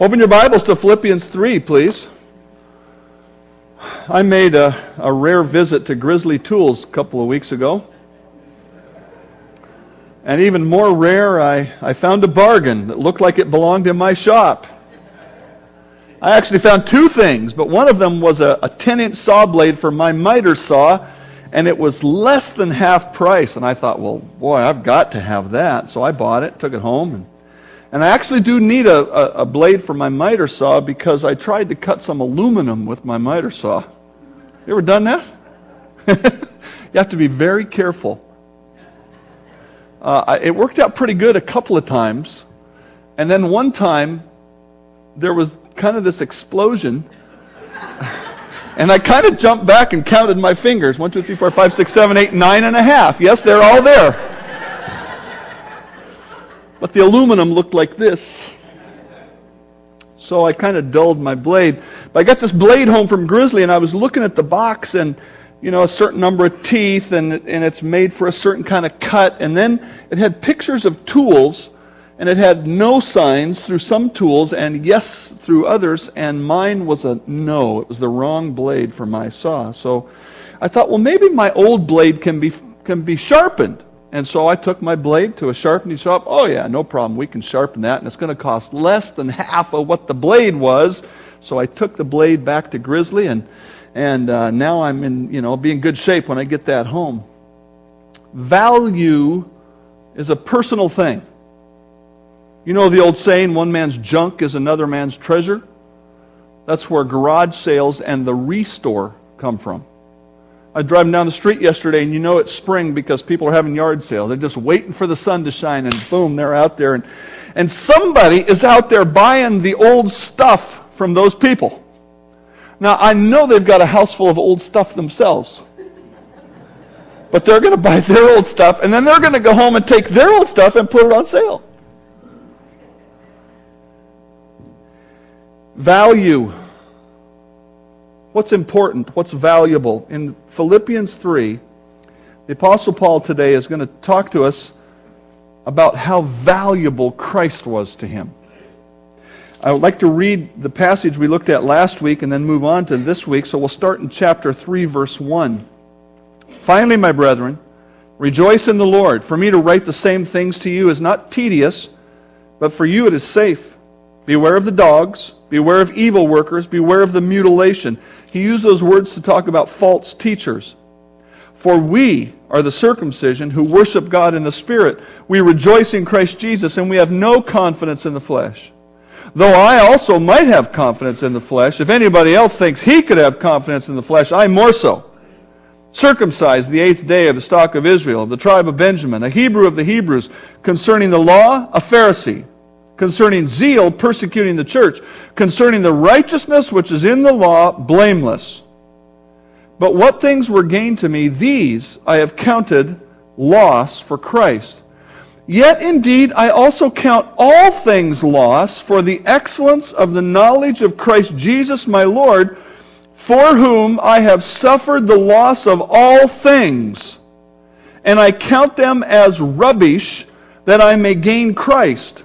Open your Bibles to Philippians 3, please. I made a, a rare visit to Grizzly Tools a couple of weeks ago. And even more rare, I, I found a bargain that looked like it belonged in my shop. I actually found two things, but one of them was a, a 10 inch saw blade for my miter saw, and it was less than half price. And I thought, well, boy, I've got to have that. So I bought it, took it home, and and I actually do need a, a, a, blade for my miter saw because I tried to cut some aluminum with my miter saw. You ever done that? you have to be very careful. Uh, it worked out pretty good a couple of times. And then one time, there was kind of this explosion. and I kind of jumped back and counted my fingers. One, two, three, four, five, six, seven, eight, nine and a half. Yes, they're all there. But the aluminum looked like this. So I kind of dulled my blade. But I got this blade home from Grizzly and I was looking at the box and, you know, a certain number of teeth and, and it's made for a certain kind of cut. And then it had pictures of tools and it had no signs through some tools and yes through others. And mine was a no. It was the wrong blade for my saw. So I thought, well, maybe my old blade can be, can be sharpened. And so I took my blade to a sharpening shop. Oh, yeah, no problem. We can sharpen that, and it's going to cost less than half of what the blade was. So I took the blade back to Grizzly, and, and uh, now I'm in, you know, be in good shape when I get that home. Value is a personal thing. You know the old saying, one man's junk is another man's treasure? That's where garage sales and the restore come from. I was driving down the street yesterday, and you know it's spring because people are having yard sales. They're just waiting for the sun to shine, and boom, they're out there. And, and somebody is out there buying the old stuff from those people. Now, I know they've got a house full of old stuff themselves. But they're going to buy their old stuff, and then they're going to go home and take their old stuff and put it on sale. Value what's important, what's valuable. In Philippians 3, the Apostle Paul today is going to talk to us about how valuable Christ was to him. I would like to read the passage we looked at last week and then move on to this week. So we'll start in chapter 3, verse 1. Finally, my brethren, rejoice in the Lord. For me to write the same things to you is not tedious, but for you it is safe. Beware of the dogs, beware of evil workers, beware of the mutilation. He used those words to talk about false teachers. For we are the circumcision who worship God in the Spirit. We rejoice in Christ Jesus, and we have no confidence in the flesh. Though I also might have confidence in the flesh, if anybody else thinks he could have confidence in the flesh, I more so. Circumcised the eighth day of the stock of Israel, of the tribe of Benjamin, a Hebrew of the Hebrews, concerning the law, a Pharisee concerning zeal, persecuting the church, concerning the righteousness which is in the law, blameless. But what things were gained to me, these I have counted loss for Christ. Yet indeed I also count all things loss for the excellence of the knowledge of Christ Jesus my Lord, for whom I have suffered the loss of all things, and I count them as rubbish that I may gain Christ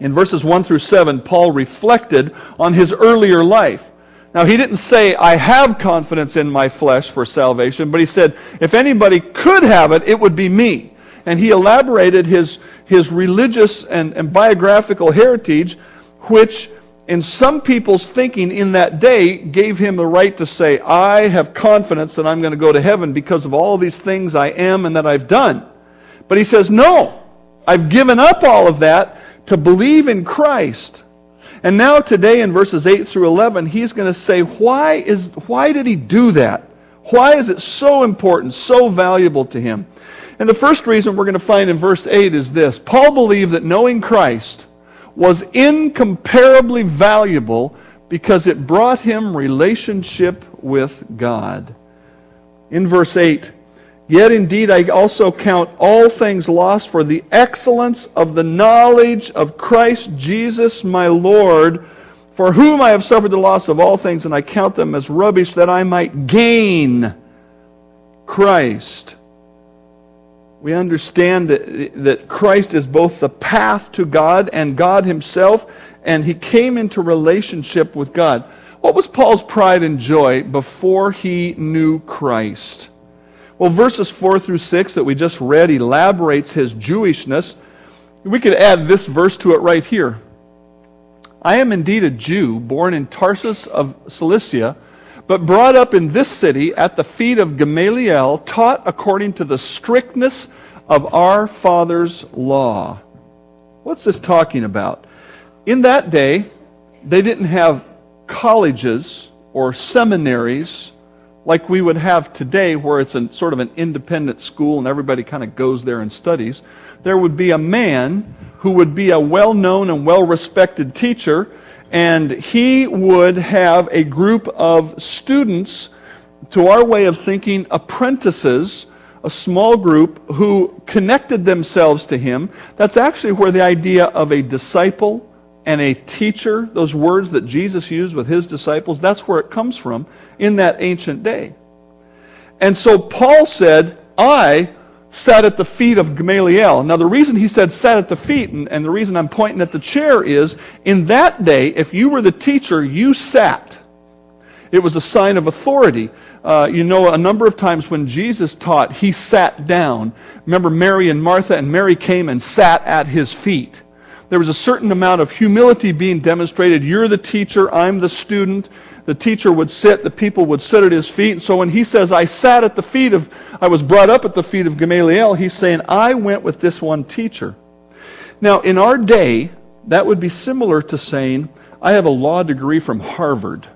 In verses 1 through 7, Paul reflected on his earlier life. Now, he didn't say, I have confidence in my flesh for salvation, but he said, if anybody could have it, it would be me. And he elaborated his, his religious and, and biographical heritage, which in some people's thinking in that day gave him the right to say, I have confidence that I'm going to go to heaven because of all these things I am and that I've done. But he says, no, I've given up all of that to believe in Christ. And now today in verses 8 through 11, he's going to say, why, is, why did he do that? Why is it so important, so valuable to him? And the first reason we're going to find in verse 8 is this Paul believed that knowing Christ was incomparably valuable because it brought him relationship with God. In verse 8, Yet indeed I also count all things lost for the excellence of the knowledge of Christ Jesus my Lord, for whom I have suffered the loss of all things, and I count them as rubbish that I might gain Christ. We understand that, that Christ is both the path to God and God Himself, and He came into relationship with God. What was Paul's pride and joy before he knew Christ? Well, verses 4 through 6 that we just read elaborates his Jewishness. We could add this verse to it right here. I am indeed a Jew, born in Tarsus of Cilicia, but brought up in this city at the feet of Gamaliel, taught according to the strictness of our father's law. What's this talking about? In that day, they didn't have colleges or seminaries like we would have today, where it's a, sort of an independent school and everybody kind of goes there and studies, there would be a man who would be a well known and well respected teacher, and he would have a group of students, to our way of thinking, apprentices, a small group who connected themselves to him. That's actually where the idea of a disciple and a teacher, those words that Jesus used with his disciples, that's where it comes from in that ancient day. And so Paul said, I sat at the feet of Gamaliel. Now, the reason he said sat at the feet, and, and the reason I'm pointing at the chair is in that day, if you were the teacher, you sat. It was a sign of authority. Uh, you know, a number of times when Jesus taught, he sat down. Remember Mary and Martha, and Mary came and sat at his feet there was a certain amount of humility being demonstrated. You're the teacher, I'm the student. The teacher would sit, the people would sit at his feet. And so when he says, I sat at the feet of, I was brought up at the feet of Gamaliel, he's saying, I went with this one teacher. Now, in our day, that would be similar to saying, I have a law degree from Harvard.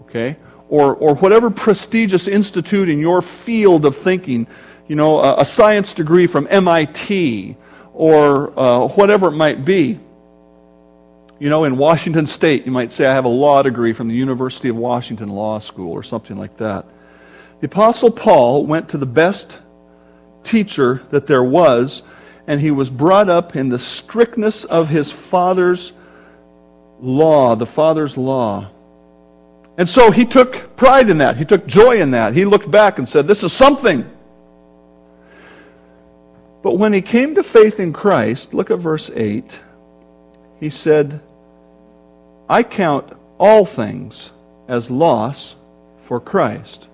Okay? Or, or whatever prestigious institute in your field of thinking, you know, a, a science degree from MIT or uh, whatever it might be. You know, in Washington State, you might say, I have a law degree from the University of Washington Law School or something like that. The Apostle Paul went to the best teacher that there was, and he was brought up in the strictness of his father's law, the father's law. And so he took pride in that. He took joy in that. He looked back and said, This is something. But when he came to faith in Christ, look at verse 8, he said, I count all things as loss for Christ.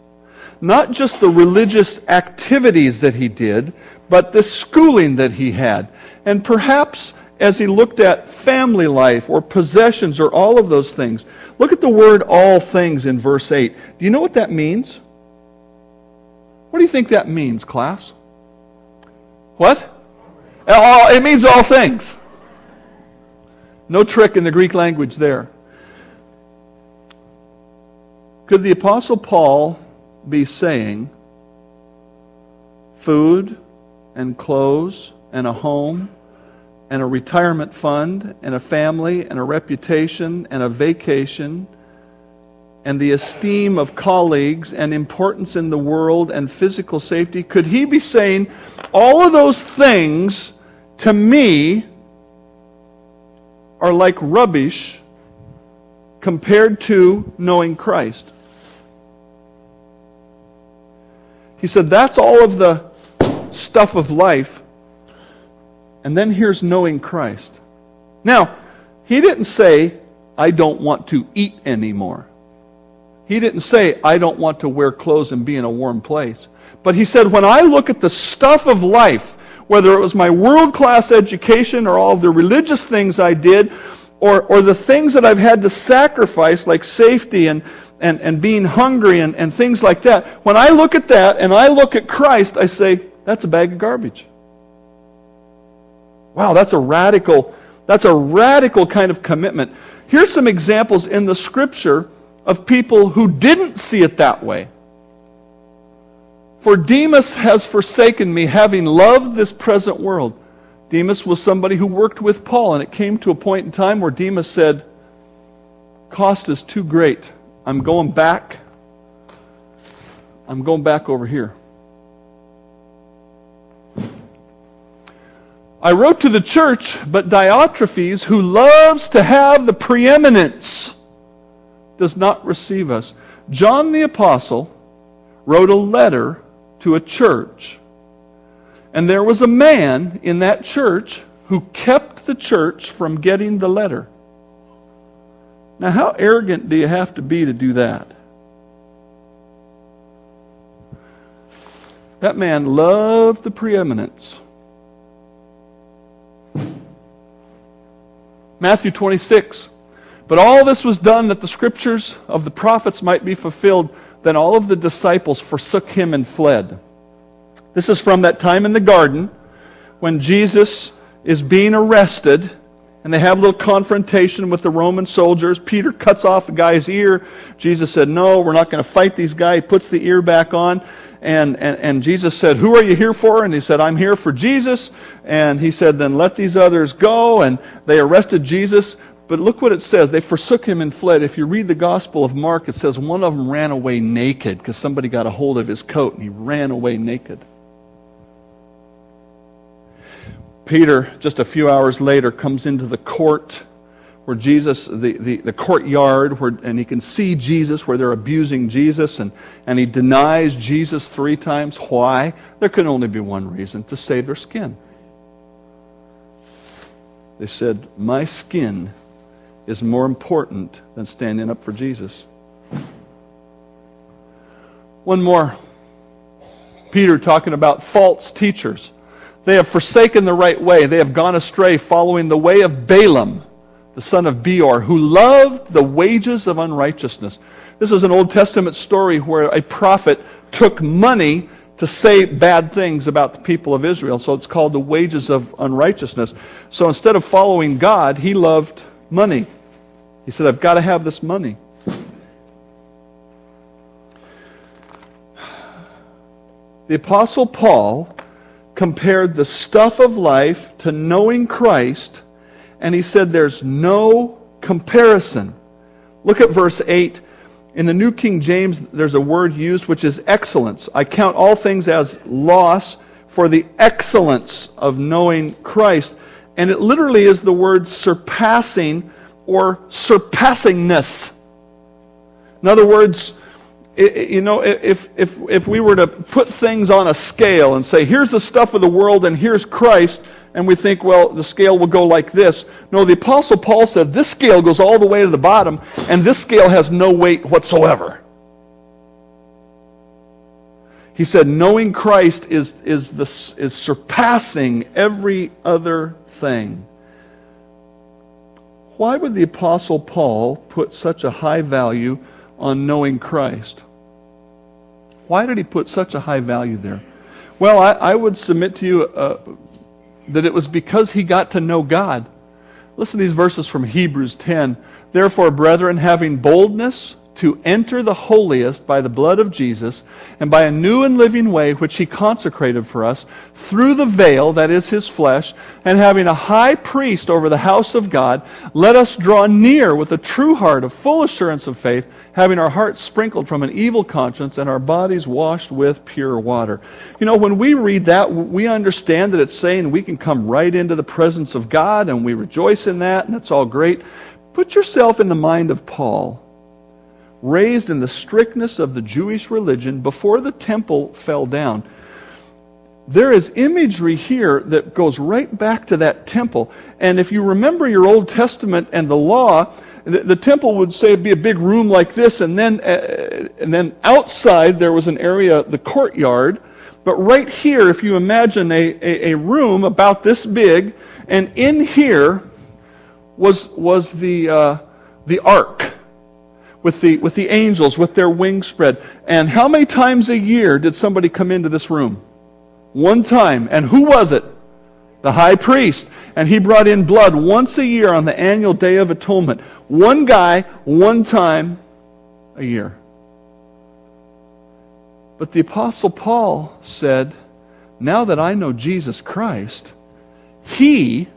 Not just the religious activities that he did, but the schooling that he had. And perhaps as he looked at family life or possessions or all of those things, look at the word all things in verse 8. Do you know what that means? What do you think that means, class? What? It means all things. No trick in the Greek language there. Could the Apostle Paul be saying food and clothes and a home and a retirement fund and a family and a reputation and a vacation and the esteem of colleagues and importance in the world and physical safety, could he be saying, all of those things to me are like rubbish compared to knowing Christ? He said, that's all of the stuff of life. And then here's knowing Christ. Now, he didn't say, I don't want to eat anymore. He didn't say, I don't want to wear clothes and be in a warm place. But he said, when I look at the stuff of life, whether it was my world class education or all the religious things I did, or, or the things that I've had to sacrifice, like safety and, and, and being hungry and, and things like that, when I look at that and I look at Christ, I say, that's a bag of garbage. Wow, that's a radical, that's a radical kind of commitment. Here's some examples in the scripture of people who didn't see it that way. For Demas has forsaken me, having loved this present world. Demas was somebody who worked with Paul, and it came to a point in time where Demas said, Cost is too great I'm going back. I'm going back over here. I wrote to the church, but Diotrephes, who loves to have the preeminence, does not receive us. John the Apostle wrote a letter to a church. And there was a man in that church who kept the church from getting the letter. Now, how arrogant do you have to be to do that? That man loved the preeminence. Matthew 26. But all this was done that the scriptures of the prophets might be fulfilled. Then all of the disciples forsook him and fled. This is from that time in the garden when Jesus is being arrested and they have a little confrontation with the Roman soldiers. Peter cuts off a guy's ear. Jesus said, No, we're not going to fight these guys. He puts the ear back on. And, and, and Jesus said, Who are you here for? And he said, I'm here for Jesus. And he said, Then let these others go. And they arrested Jesus. But look what it says. They forsook him and fled. If you read the Gospel of Mark, it says one of them ran away naked because somebody got a hold of his coat and he ran away naked. Peter, just a few hours later, comes into the court where Jesus, the, the, the courtyard, where, and he can see Jesus where they're abusing Jesus, and, and he denies Jesus three times. Why? There can only be one reason to save their skin. They said, My skin is more important than standing up for Jesus. One more. Peter talking about false teachers. They have forsaken the right way. They have gone astray, following the way of Balaam, the son of Beor, who loved the wages of unrighteousness. This is an Old Testament story where a prophet took money to say bad things about the people of Israel. So it's called the wages of unrighteousness. So instead of following God, he loved money. He said, I've got to have this money. The Apostle Paul compared the stuff of life to knowing Christ, and he said there's no comparison. Look at verse 8. In the New King James, there's a word used which is excellence. I count all things as loss for the excellence of knowing Christ. And it literally is the word surpassing or surpassingness. In other words, you know, if, if, if we were to put things on a scale and say, here's the stuff of the world and here's Christ, and we think, well, the scale will go like this. No, the Apostle Paul said this scale goes all the way to the bottom, and this scale has no weight whatsoever. He said, knowing Christ is, is, the, is surpassing every other thing. Why would the Apostle Paul put such a high value on knowing Christ. Why did he put such a high value there? Well, I, I would submit to you uh, that it was because he got to know God. Listen to these verses from Hebrews 10. Therefore, brethren, having boldness to enter the holiest by the blood of Jesus and by a new and living way which he consecrated for us through the veil that is his flesh and having a high priest over the house of God let us draw near with a true heart of full assurance of faith having our hearts sprinkled from an evil conscience and our bodies washed with pure water. You know, when we read that, we understand that it's saying we can come right into the presence of God and we rejoice in that and that's all great. Put yourself in the mind of Paul raised in the strictness of the Jewish religion before the temple fell down. There is imagery here that goes right back to that temple. And if you remember your Old Testament and the law, the, the temple would say be a big room like this, and then, uh, and then outside there was an area, the courtyard. But right here, if you imagine a, a, a room about this big, and in here was, was the, uh, the ark with the, with the angels with their wings spread. And how many times a year did somebody come into this room? One time. And who was it? The high priest. And he brought in blood once a year on the annual Day of Atonement. One guy, one time a year. But the Apostle Paul said, Now that I know Jesus Christ, he,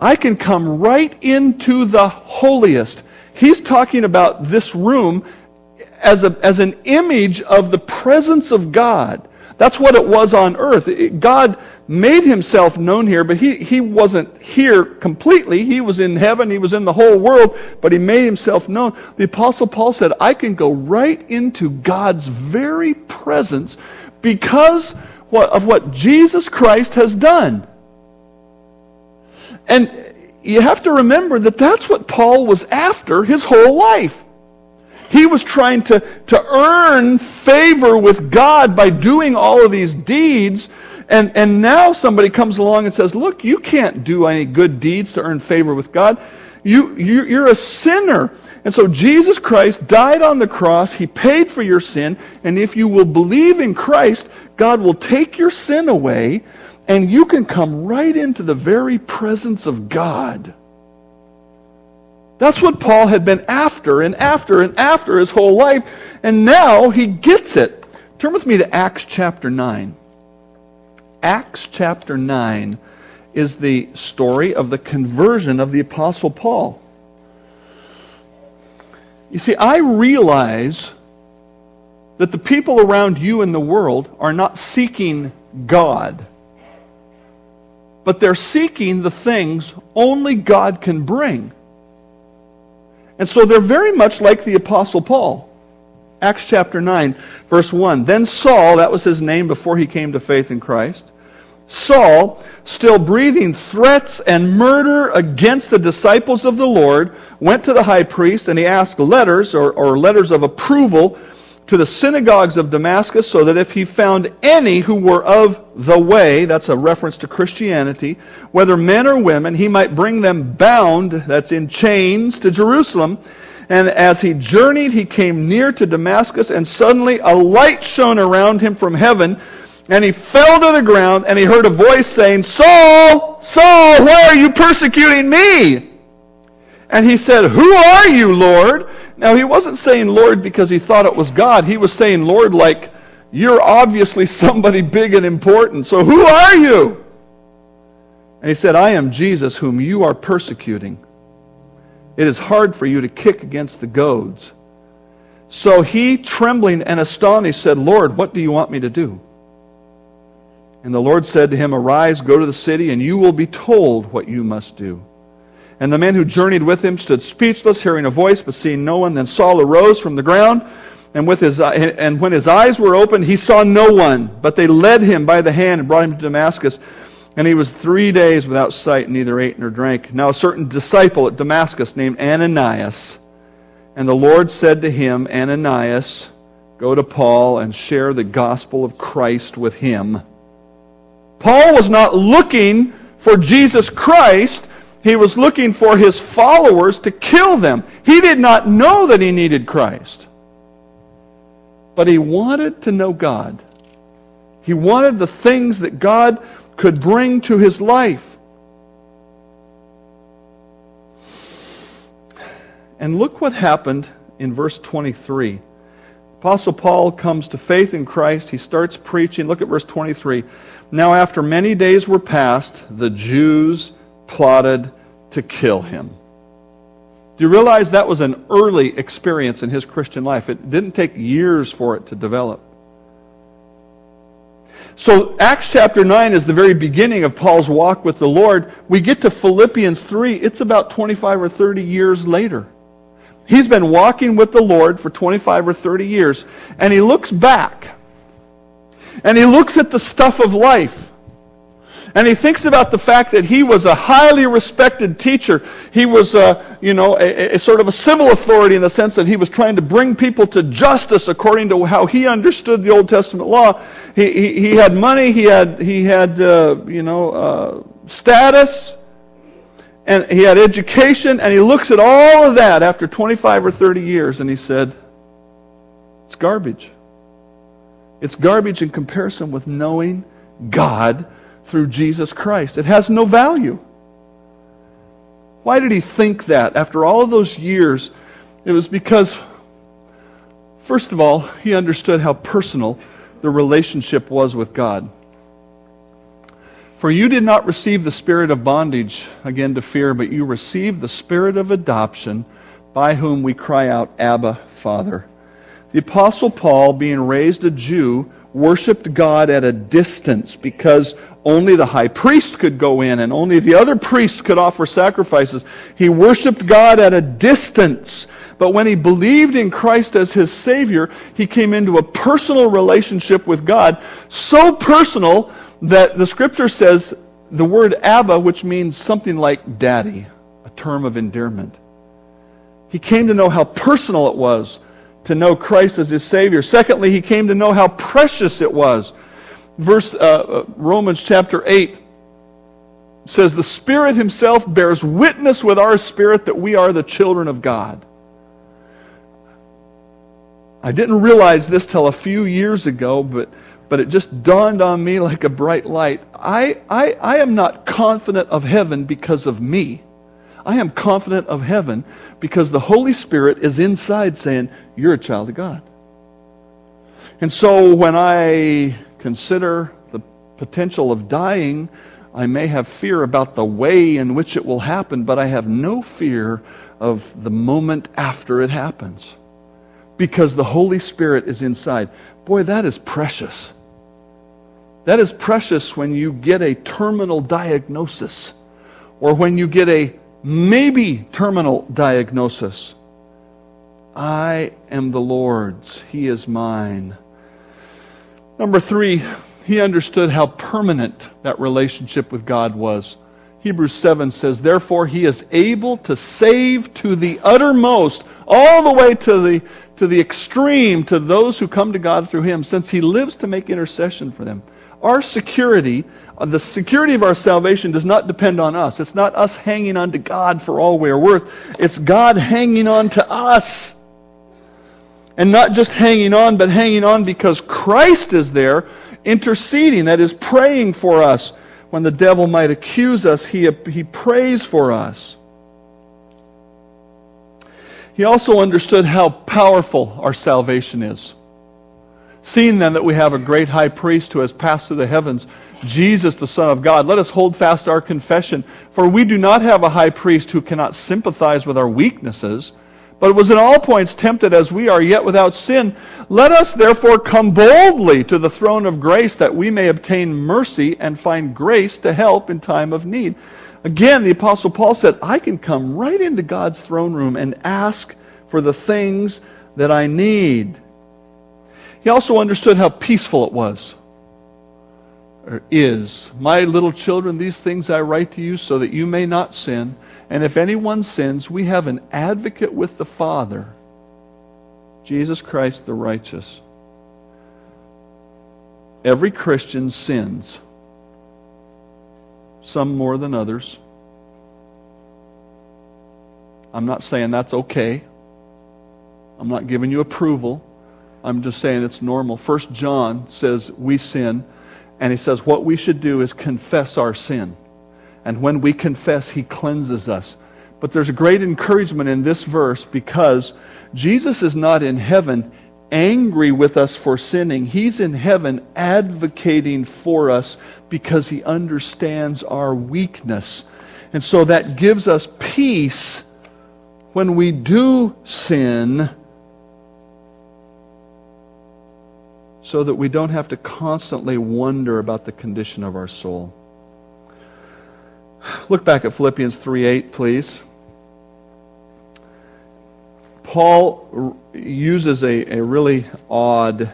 I can come right into the holiest He's talking about this room as, a, as an image of the presence of God. That's what it was on earth. God made himself known here, but he, he wasn't here completely. He was in heaven, he was in the whole world, but he made himself known. The Apostle Paul said, I can go right into God's very presence because of what Jesus Christ has done. And you have to remember that that's what Paul was after his whole life. He was trying to, to earn favor with God by doing all of these deeds. And, and now somebody comes along and says, Look, you can't do any good deeds to earn favor with God. You, you, you're a sinner. And so Jesus Christ died on the cross. He paid for your sin. And if you will believe in Christ, God will take your sin away and you can come right into the very presence of God. That's what Paul had been after and after and after his whole life, and now he gets it. Turn with me to Acts chapter 9. Acts chapter 9 is the story of the conversion of the Apostle Paul. You see, I realize that the people around you in the world are not seeking God, but they're seeking the things only God can bring. And so they're very much like the Apostle Paul. Acts chapter 9, verse 1. Then Saul, that was his name before he came to faith in Christ, Saul, still breathing threats and murder against the disciples of the Lord, went to the high priest and he asked letters or, or letters of approval to the synagogues of Damascus so that if he found any who were of the way, that's a reference to Christianity, whether men or women, he might bring them bound, that's in chains, to Jerusalem. And as he journeyed, he came near to Damascus, and suddenly a light shone around him from heaven. And he fell to the ground, and he heard a voice saying, Saul, Saul, why are you persecuting me? And he said, Who are you, Lord? Now, he wasn't saying Lord because he thought it was God. He was saying Lord like, You're obviously somebody big and important. So who are you? And he said, I am Jesus whom you are persecuting. It is hard for you to kick against the goads. So he, trembling and astonished, said, Lord, what do you want me to do? And the Lord said to him, Arise, go to the city, and you will be told what you must do. And the men who journeyed with him stood speechless, hearing a voice, but seeing no one. Then Saul arose from the ground, and, with his, and when his eyes were opened, he saw no one. But they led him by the hand and brought him to Damascus. And he was three days without sight, neither ate nor drank. Now a certain disciple at Damascus named Ananias. And the Lord said to him, Ananias, go to Paul and share the gospel of Christ with him. Paul was not looking for Jesus Christ he was looking for his followers to kill them. He did not know that he needed Christ. But he wanted to know God. He wanted the things that God could bring to his life. And look what happened in verse 23. Apostle Paul comes to faith in Christ. He starts preaching. Look at verse 23. Now, after many days were passed, the Jews plotted to kill him. Do you realize that was an early experience in his Christian life? It didn't take years for it to develop. So, Acts chapter 9 is the very beginning of Paul's walk with the Lord. We get to Philippians 3, it's about 25 or 30 years later. He's been walking with the Lord for 25 or 30 years, and he looks back and he looks at the stuff of life. And he thinks about the fact that he was a highly respected teacher. He was, a, you know, a, a, sort of a civil authority in the sense that he was trying to bring people to justice according to how he understood the Old Testament law. He, he, he had money, he had, he had uh, you know, uh, status, and he had education, and he looks at all of that after 25 or 30 years, and he said, it's garbage. It's garbage in comparison with knowing God through Jesus Christ. It has no value. Why did he think that after all those years? It was because, first of all, he understood how personal the relationship was with God. For you did not receive the spirit of bondage, again to fear, but you received the spirit of adoption, by whom we cry out, Abba, Father. The Apostle Paul, being raised a Jew, worshiped God at a distance because only the high priest could go in and only the other priests could offer sacrifices. He worshiped God at a distance. But when he believed in Christ as his Savior, he came into a personal relationship with God, so personal that the scripture says the word Abba, which means something like daddy, a term of endearment. He came to know how personal it was to know Christ as his Savior. Secondly, he came to know how precious it was. Verse uh, uh, Romans chapter 8 says, The Spirit Himself bears witness with our spirit that we are the children of God. I didn't realize this till a few years ago, but, but it just dawned on me like a bright light. I, I, I am not confident of heaven because of me. I am confident of heaven because the Holy Spirit is inside saying, You're a child of God. And so when I consider the potential of dying, I may have fear about the way in which it will happen, but I have no fear of the moment after it happens because the Holy Spirit is inside. Boy, that is precious. That is precious when you get a terminal diagnosis or when you get a maybe terminal diagnosis. I am the Lord's, He is mine. Number three, he understood how permanent that relationship with God was. Hebrews 7 says, Therefore, he is able to save to the uttermost, all the way to the, to the extreme, to those who come to God through him, since he lives to make intercession for them. Our security uh, the security of our salvation does not depend on us. It's not us hanging on to God for all we are worth. It's God hanging on to us. And not just hanging on, but hanging on because Christ is there interceding, that is, praying for us. When the devil might accuse us, he, he prays for us. He also understood how powerful our salvation is. Seeing then that we have a great high priest who has passed through the heavens, Jesus, the Son of God, let us hold fast our confession. For we do not have a high priest who cannot sympathize with our weaknesses, but was in all points tempted as we are, yet without sin. Let us therefore come boldly to the throne of grace that we may obtain mercy and find grace to help in time of need. Again, the Apostle Paul said, I can come right into God's throne room and ask for the things that I need. He also understood how peaceful it was or is, My little children, these things I write to you so that you may not sin. And if anyone sins, we have an advocate with the Father, Jesus Christ the righteous. Every Christian sins, some more than others. I'm not saying that's okay. I'm not giving you approval. I'm just saying it's normal. First John says we sin and he says, what we should do is confess our sin. And when we confess, he cleanses us. But there's a great encouragement in this verse because Jesus is not in heaven angry with us for sinning. He's in heaven advocating for us because he understands our weakness. And so that gives us peace when we do sin so that we don't have to constantly wonder about the condition of our soul. Look back at Philippians 3 8, please. Paul uses a, a really odd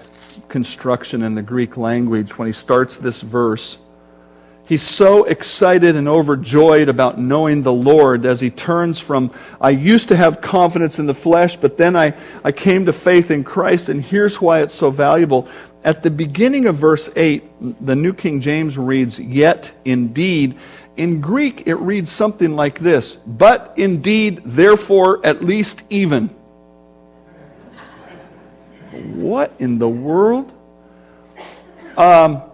construction in the Greek language when he starts this verse. He's so excited and overjoyed about knowing the Lord as he turns from, I used to have confidence in the flesh, but then I, I came to faith in Christ, and here's why it's so valuable. At the beginning of verse 8, the New King James reads, Yet indeed. In Greek, it reads something like this But indeed, therefore, at least even. What in the world? Um,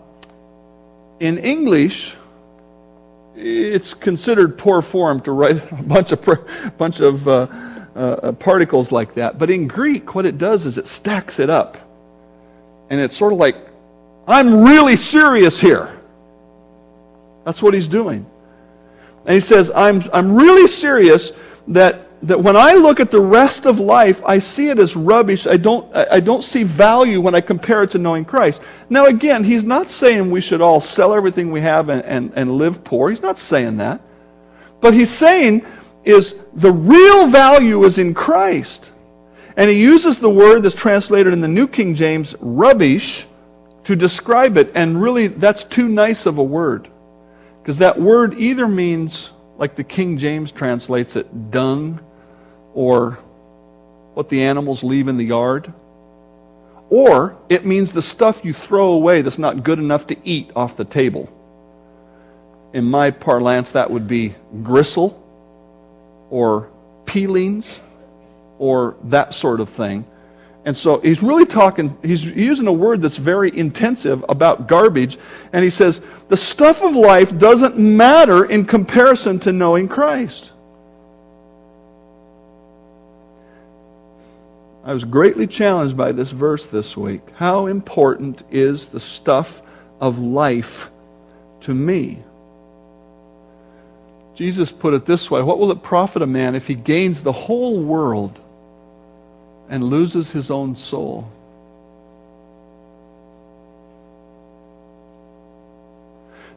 in English, it's considered poor form to write a bunch of, bunch of uh, uh, particles like that. But in Greek, what it does is it stacks it up. And it's sort of like, I'm really serious here. That's what he's doing. And he says, I'm, I'm really serious that that when I look at the rest of life, I see it as rubbish. I don't, I don't see value when I compare it to knowing Christ. Now, again, he's not saying we should all sell everything we have and, and, and live poor. He's not saying that. But he's saying is the real value is in Christ. And he uses the word that's translated in the New King James, rubbish, to describe it. And really, that's too nice of a word. Because that word either means, like the King James translates it, dung, or what the animals leave in the yard. Or it means the stuff you throw away that's not good enough to eat off the table. In my parlance, that would be gristle or peelings or that sort of thing. And so he's really talking, he's using a word that's very intensive about garbage. And he says, the stuff of life doesn't matter in comparison to knowing Christ. I was greatly challenged by this verse this week. How important is the stuff of life to me? Jesus put it this way What will it profit a man if he gains the whole world and loses his own soul?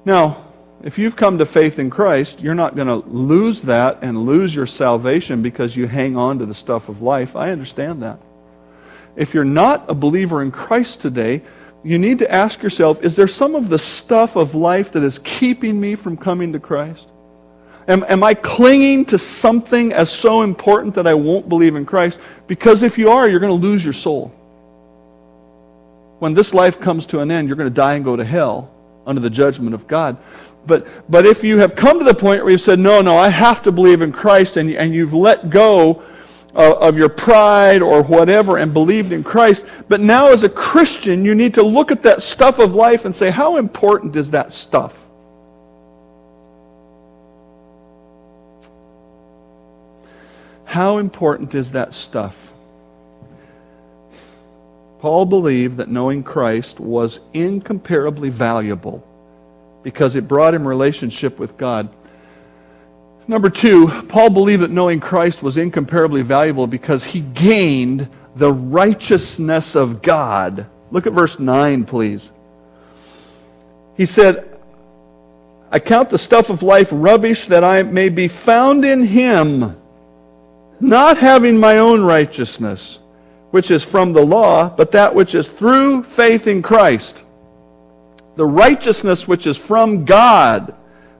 Now, if you've come to faith in Christ, you're not going to lose that and lose your salvation because you hang on to the stuff of life. I understand that. If you're not a believer in Christ today, you need to ask yourself is there some of the stuff of life that is keeping me from coming to Christ? Am, am I clinging to something as so important that I won't believe in Christ? Because if you are, you're going to lose your soul. When this life comes to an end, you're going to die and go to hell under the judgment of God. But, but if you have come to the point where you've said, no, no, I have to believe in Christ, and, and you've let go of, of your pride or whatever and believed in Christ, but now as a Christian, you need to look at that stuff of life and say, how important is that stuff? How important is that stuff? Paul believed that knowing Christ was incomparably valuable because it brought him relationship with God. Number two, Paul believed that knowing Christ was incomparably valuable because he gained the righteousness of God. Look at verse 9, please. He said, I count the stuff of life rubbish that I may be found in him not having my own righteousness, which is from the law, but that which is through faith in Christ. The righteousness which is from God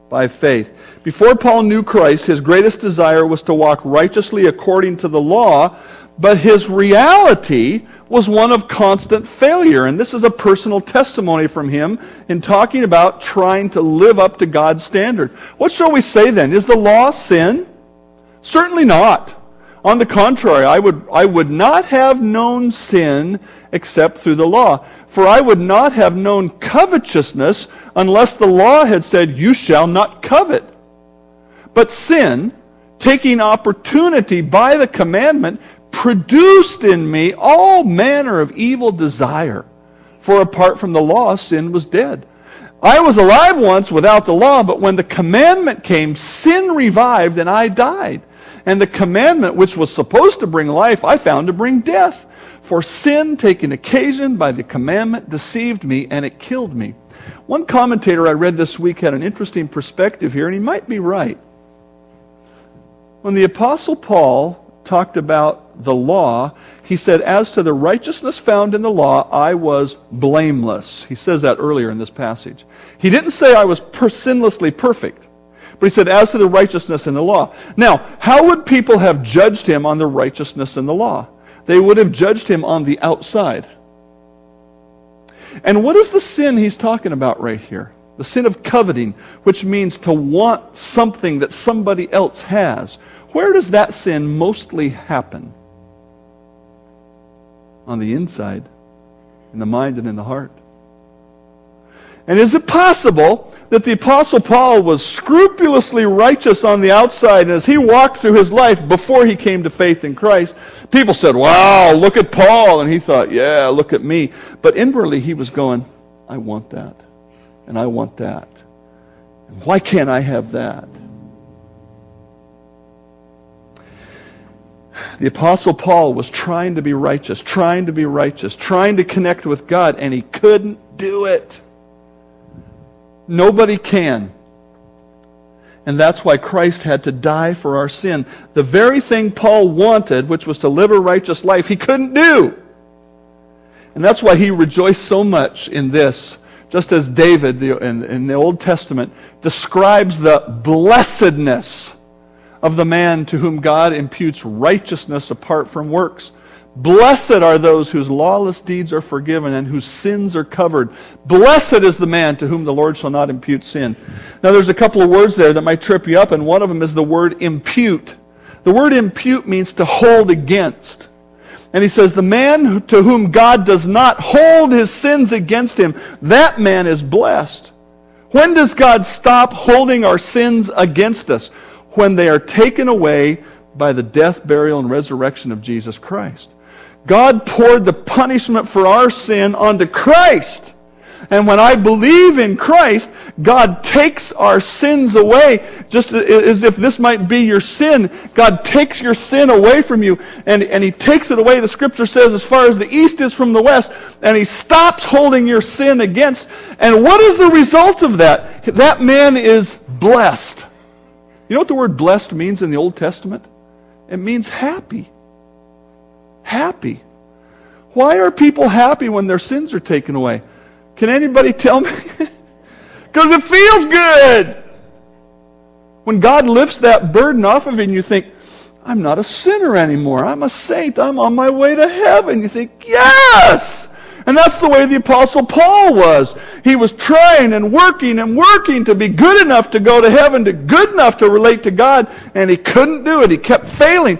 by faith. Before Paul knew Christ, his greatest desire was to walk righteously according to the law, but his reality was one of constant failure. And this is a personal testimony from him in talking about trying to live up to God's standard. What shall we say then? Is the law sin? Certainly not. On the contrary, I would, I would not have known sin except through the law. For I would not have known covetousness unless the law had said, You shall not covet. But sin, taking opportunity by the commandment, produced in me all manner of evil desire. For apart from the law, sin was dead. I was alive once without the law, but when the commandment came, sin revived and I died. And the commandment which was supposed to bring life, I found to bring death. For sin, taking occasion by the commandment, deceived me and it killed me. One commentator I read this week had an interesting perspective here, and he might be right. When the Apostle Paul talked about the law, he said, As to the righteousness found in the law, I was blameless. He says that earlier in this passage. He didn't say I was per- sinlessly perfect. But he said, as to the righteousness in the law. Now, how would people have judged him on the righteousness in the law? They would have judged him on the outside. And what is the sin he's talking about right here? The sin of coveting, which means to want something that somebody else has. Where does that sin mostly happen? On the inside, in the mind and in the heart. And is it possible that the Apostle Paul was scrupulously righteous on the outside, and as he walked through his life before he came to faith in Christ, people said, Wow, look at Paul. And he thought, Yeah, look at me. But inwardly, he was going, I want that. And I want that. And why can't I have that? The Apostle Paul was trying to be righteous, trying to be righteous, trying to connect with God, and he couldn't do it. Nobody can. And that's why Christ had to die for our sin. The very thing Paul wanted, which was to live a righteous life, he couldn't do. And that's why he rejoiced so much in this. Just as David in, the Old Testament describes the blessedness of the man to whom God imputes righteousness apart from works. Blessed are those whose lawless deeds are forgiven and whose sins are covered. Blessed is the man to whom the Lord shall not impute sin. Now, there's a couple of words there that might trip you up, and one of them is the word impute. The word impute means to hold against. And he says, The man to whom God does not hold his sins against him, that man is blessed. When does God stop holding our sins against us? When they are taken away by the death, burial, and resurrection of Jesus Christ. God poured the punishment for our sin onto Christ. And when I believe in Christ, God takes our sins away, just as if this might be your sin. God takes your sin away from you, and, and He takes it away, the Scripture says, as far as the east is from the west, and He stops holding your sin against. And what is the result of that? That man is blessed. You know what the word blessed means in the Old Testament? It means happy. Happy. Why are people happy when their sins are taken away? Can anybody tell me? Because it feels good. When God lifts that burden off of you and you think, I'm not a sinner anymore. I'm a saint. I'm on my way to heaven. You think, yes! And that's the way the Apostle Paul was. He was trying and working and working to be good enough to go to heaven, to good enough to relate to God, and he couldn't do it. He kept failing.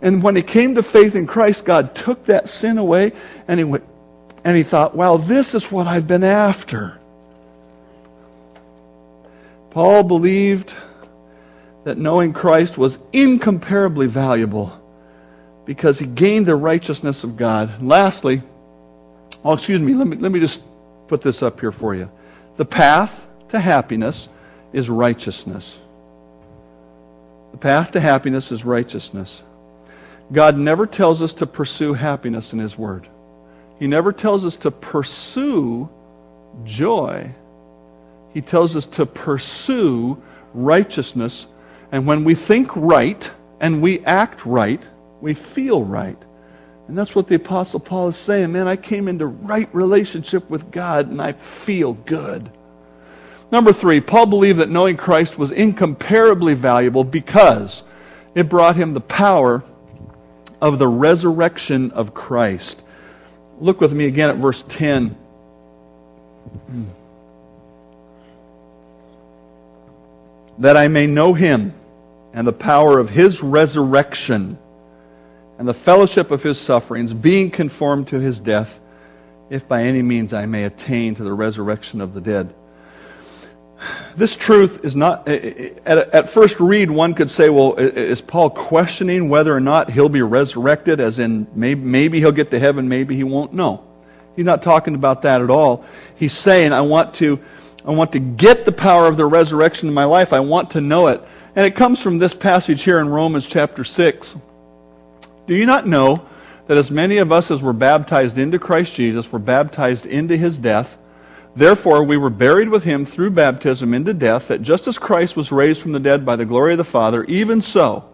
And when he came to faith in Christ, God took that sin away, and he went, and he thought, wow, this is what I've been after. Paul believed that knowing Christ was incomparably valuable because he gained the righteousness of God. And lastly, oh, excuse me, let me, let me just put this up here for you. The path to happiness is righteousness. The path to happiness is righteousness. God never tells us to pursue happiness in His Word. He never tells us to pursue joy. He tells us to pursue righteousness. And when we think right and we act right, we feel right. And that's what the Apostle Paul is saying. Man, I came into right relationship with God and I feel good. Number three, Paul believed that knowing Christ was incomparably valuable because it brought him the power of the resurrection of Christ. Look with me again at verse 10. That I may know him and the power of his resurrection and the fellowship of his sufferings, being conformed to his death, if by any means I may attain to the resurrection of the dead. This truth is not, at, first read, one could say, well, is Paul questioning whether or not he'll be resurrected, as in maybe, maybe he'll get to heaven, maybe he won't? No. He's not talking about that at all. He's saying, I want to, I want to get the power of the resurrection in my life. I want to know it. And it comes from this passage here in Romans chapter 6. Do you not know that as many of us as were baptized into Christ Jesus were baptized into his death? Therefore, we were buried with him through baptism into death, that just as Christ was raised from the dead by the glory of the Father, even so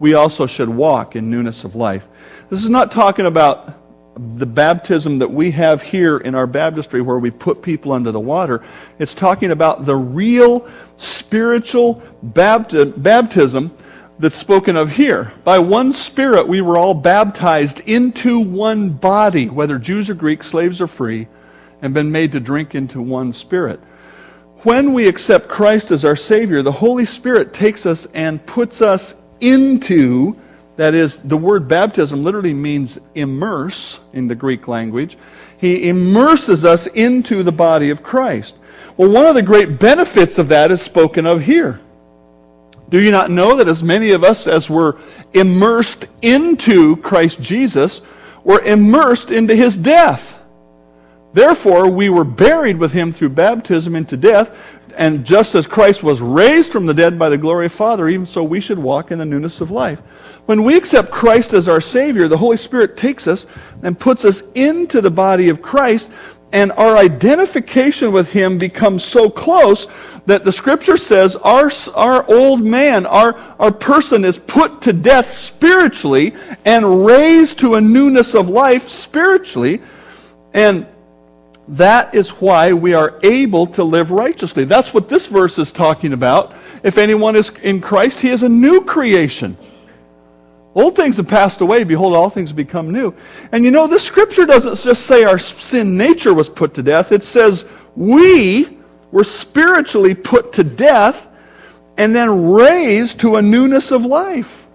we also should walk in newness of life. This is not talking about the baptism that we have here in our baptistry where we put people under the water. It's talking about the real spiritual baptism that's spoken of here. By one Spirit, we were all baptized into one body, whether Jews or Greeks, slaves or free and been made to drink into one spirit. When we accept Christ as our Savior, the Holy Spirit takes us and puts us into, that is, the word baptism literally means immerse in the Greek language. He immerses us into the body of Christ. Well, one of the great benefits of that is spoken of here. Do you not know that as many of us as were immersed into Christ Jesus were immersed into his death? Therefore, we were buried with him through baptism into death, and just as Christ was raised from the dead by the glory of Father, even so we should walk in the newness of life. When we accept Christ as our Savior, the Holy Spirit takes us and puts us into the body of Christ, and our identification with Him becomes so close that the Scripture says our, our old man, our, our person is put to death spiritually and raised to a newness of life spiritually. And that is why we are able to live righteously. That's what this verse is talking about. If anyone is in Christ, he is a new creation. Old things have passed away. Behold, all things become new. And you know, the scripture doesn't just say our sin nature was put to death, it says we were spiritually put to death and then raised to a newness of life.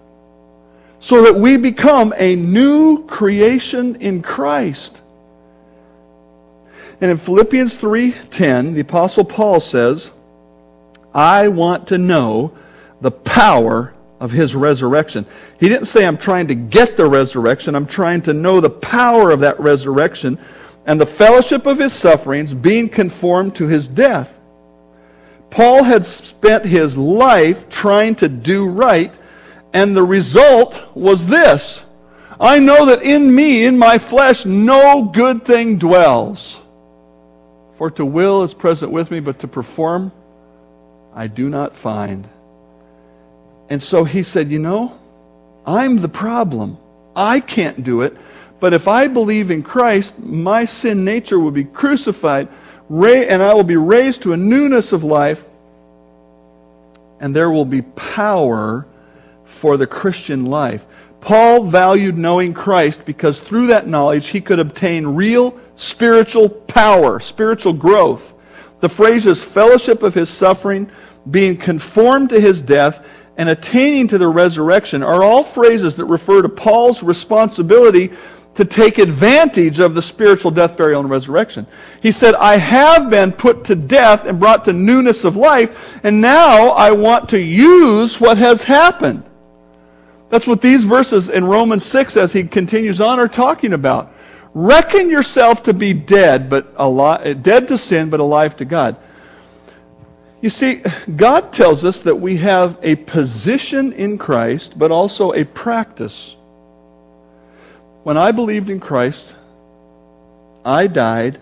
So that we become a new creation in Christ. And in Philippians 3:10, the apostle Paul says, "I want to know the power of his resurrection. He didn't say, I'm trying to get the resurrection. I'm trying to know the power of that resurrection and the fellowship of his sufferings, being conformed to his death. Paul had spent his life trying to do right, and the result was this I know that in me, in my flesh, no good thing dwells. For to will is present with me, but to perform I do not find. And so he said, You know, I'm the problem. I can't do it. But if I believe in Christ, my sin nature will be crucified, and I will be raised to a newness of life, and there will be power for the Christian life. Paul valued knowing Christ because through that knowledge he could obtain real spiritual power, spiritual growth. The phrases fellowship of his suffering, being conformed to his death, and attaining to the resurrection are all phrases that refer to Paul's responsibility to take advantage of the spiritual death, burial, and resurrection. He said, I have been put to death and brought to newness of life, and now I want to use what has happened. That's what these verses in Romans 6, as he continues on, are talking about. Reckon yourself to be dead, but alive, dead to sin, but alive to God. You see, God tells us that we have a position in Christ, but also a practice. When I believed in Christ, I died,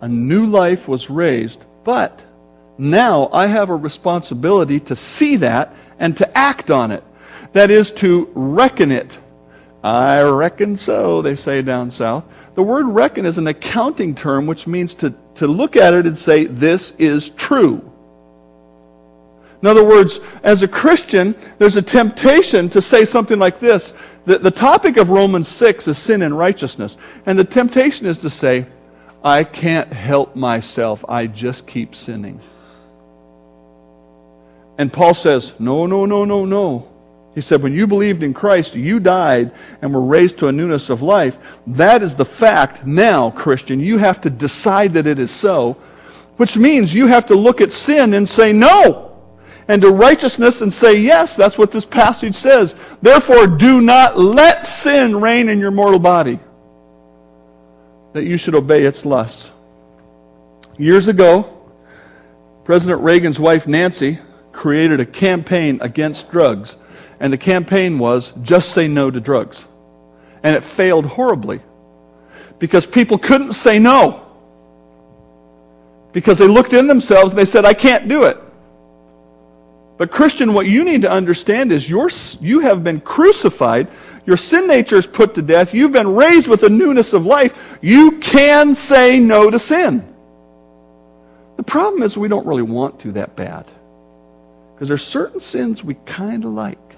a new life was raised, but now I have a responsibility to see that and to act on it. That is to reckon it. I reckon so, they say down south. The word reckon is an accounting term which means to, to look at it and say, this is true. In other words, as a Christian, there's a temptation to say something like this. The, the topic of Romans 6 is sin and righteousness. And the temptation is to say, I can't help myself. I just keep sinning. And Paul says, No, no, no, no, no. He said, When you believed in Christ, you died and were raised to a newness of life. That is the fact. Now, Christian, you have to decide that it is so, which means you have to look at sin and say, No and to righteousness and say, Yes, that's what this passage says. Therefore, do not let sin reign in your mortal body, that you should obey its lusts. Years ago, President Reagan's wife, Nancy, created a campaign against drugs. And the campaign was just say no to drugs. And it failed horribly because people couldn't say no. Because they looked in themselves and they said, I can't do it. But, Christian, what you need to understand is you you have been crucified. Your sin nature is put to death. You've been raised with the newness of life. You can say no to sin. The problem is we don't really want to that bad. Because there's certain sins we kind of like.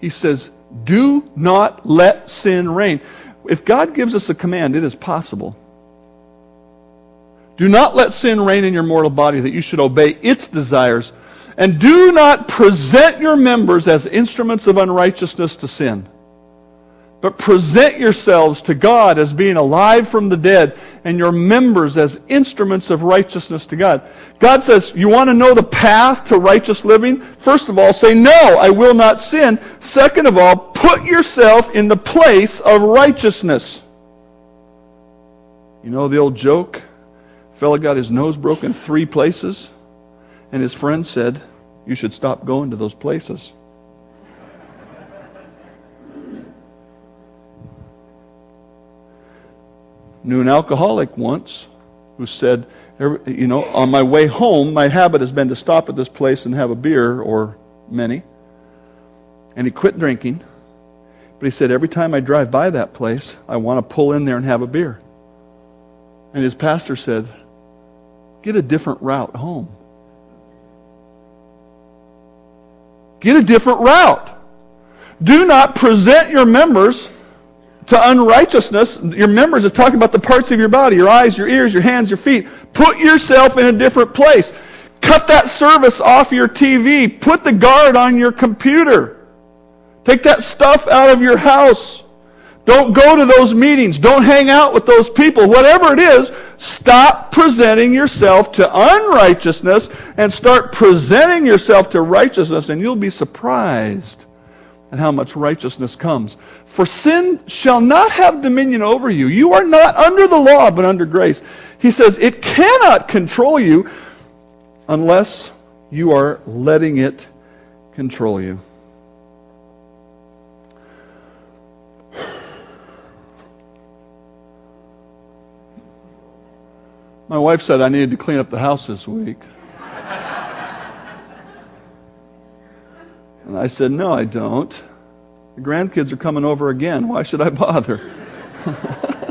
He says, do not let sin reign. If God gives us a command, it is possible. Do not let sin reign in your mortal body that you should obey its desires. And do not present your members as instruments of unrighteousness to sin. But present yourselves to God as being alive from the dead, and your members as instruments of righteousness to God. God says, You want to know the path to righteous living? First of all, say, No, I will not sin. Second of all, put yourself in the place of righteousness. You know the old joke? fellow got his nose broken three places, and his friend said, You should stop going to those places. Knew an alcoholic once who said, You know, on my way home, my habit has been to stop at this place and have a beer or many. And he quit drinking. But he said, Every time I drive by that place, I want to pull in there and have a beer. And his pastor said, Get a different route home. Get a different route. Do not present your members to unrighteousness. Your members is talking about the parts of your body your eyes, your ears, your hands, your feet. Put yourself in a different place. Cut that service off your TV. Put the guard on your computer. Take that stuff out of your house. Don't go to those meetings. Don't hang out with those people. Whatever it is, stop presenting yourself to unrighteousness and start presenting yourself to righteousness, and you'll be surprised at how much righteousness comes. For sin shall not have dominion over you. You are not under the law, but under grace. He says it cannot control you unless you are letting it control you. My wife said I needed to clean up the house this week. and I said, No, I don't. Grandkids are coming over again. Why should I bother?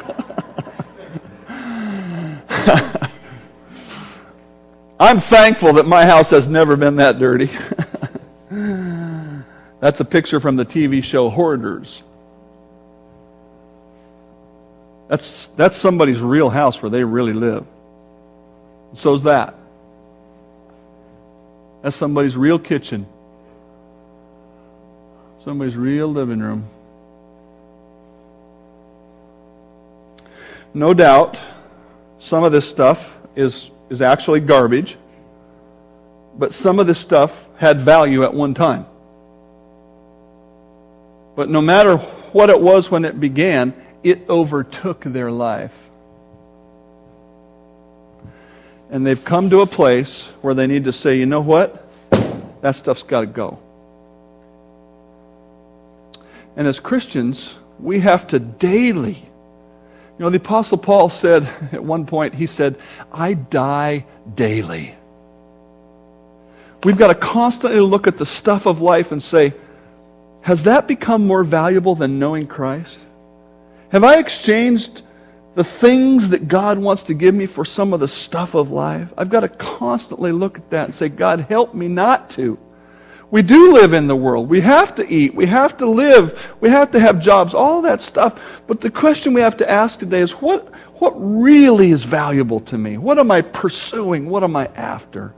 I'm thankful that my house has never been that dirty. That's a picture from the TV show Hoarders. That's, that's somebody's real house where they really live. So's that. That's somebody's real kitchen. Somebody's real living room. No doubt, some of this stuff is, is actually garbage, but some of this stuff had value at one time. But no matter what it was when it began, it overtook their life. and they've come to a place where they need to say, you know what? That stuff's got to go. And as Christians, we have to daily. You know, the Apostle Paul said at one point, he said, I die daily. We've got to constantly look at the stuff of life and say, has that become more valuable than knowing Christ? Have I exchanged the things that God wants to give me for some of the stuff of life. I've got to constantly look at that and say, God, help me not to. We do live in the world. We have to eat. We have to live. We have to have jobs, all that stuff. But the question we have to ask today is what, what really is valuable to me? What am I pursuing? What am I after?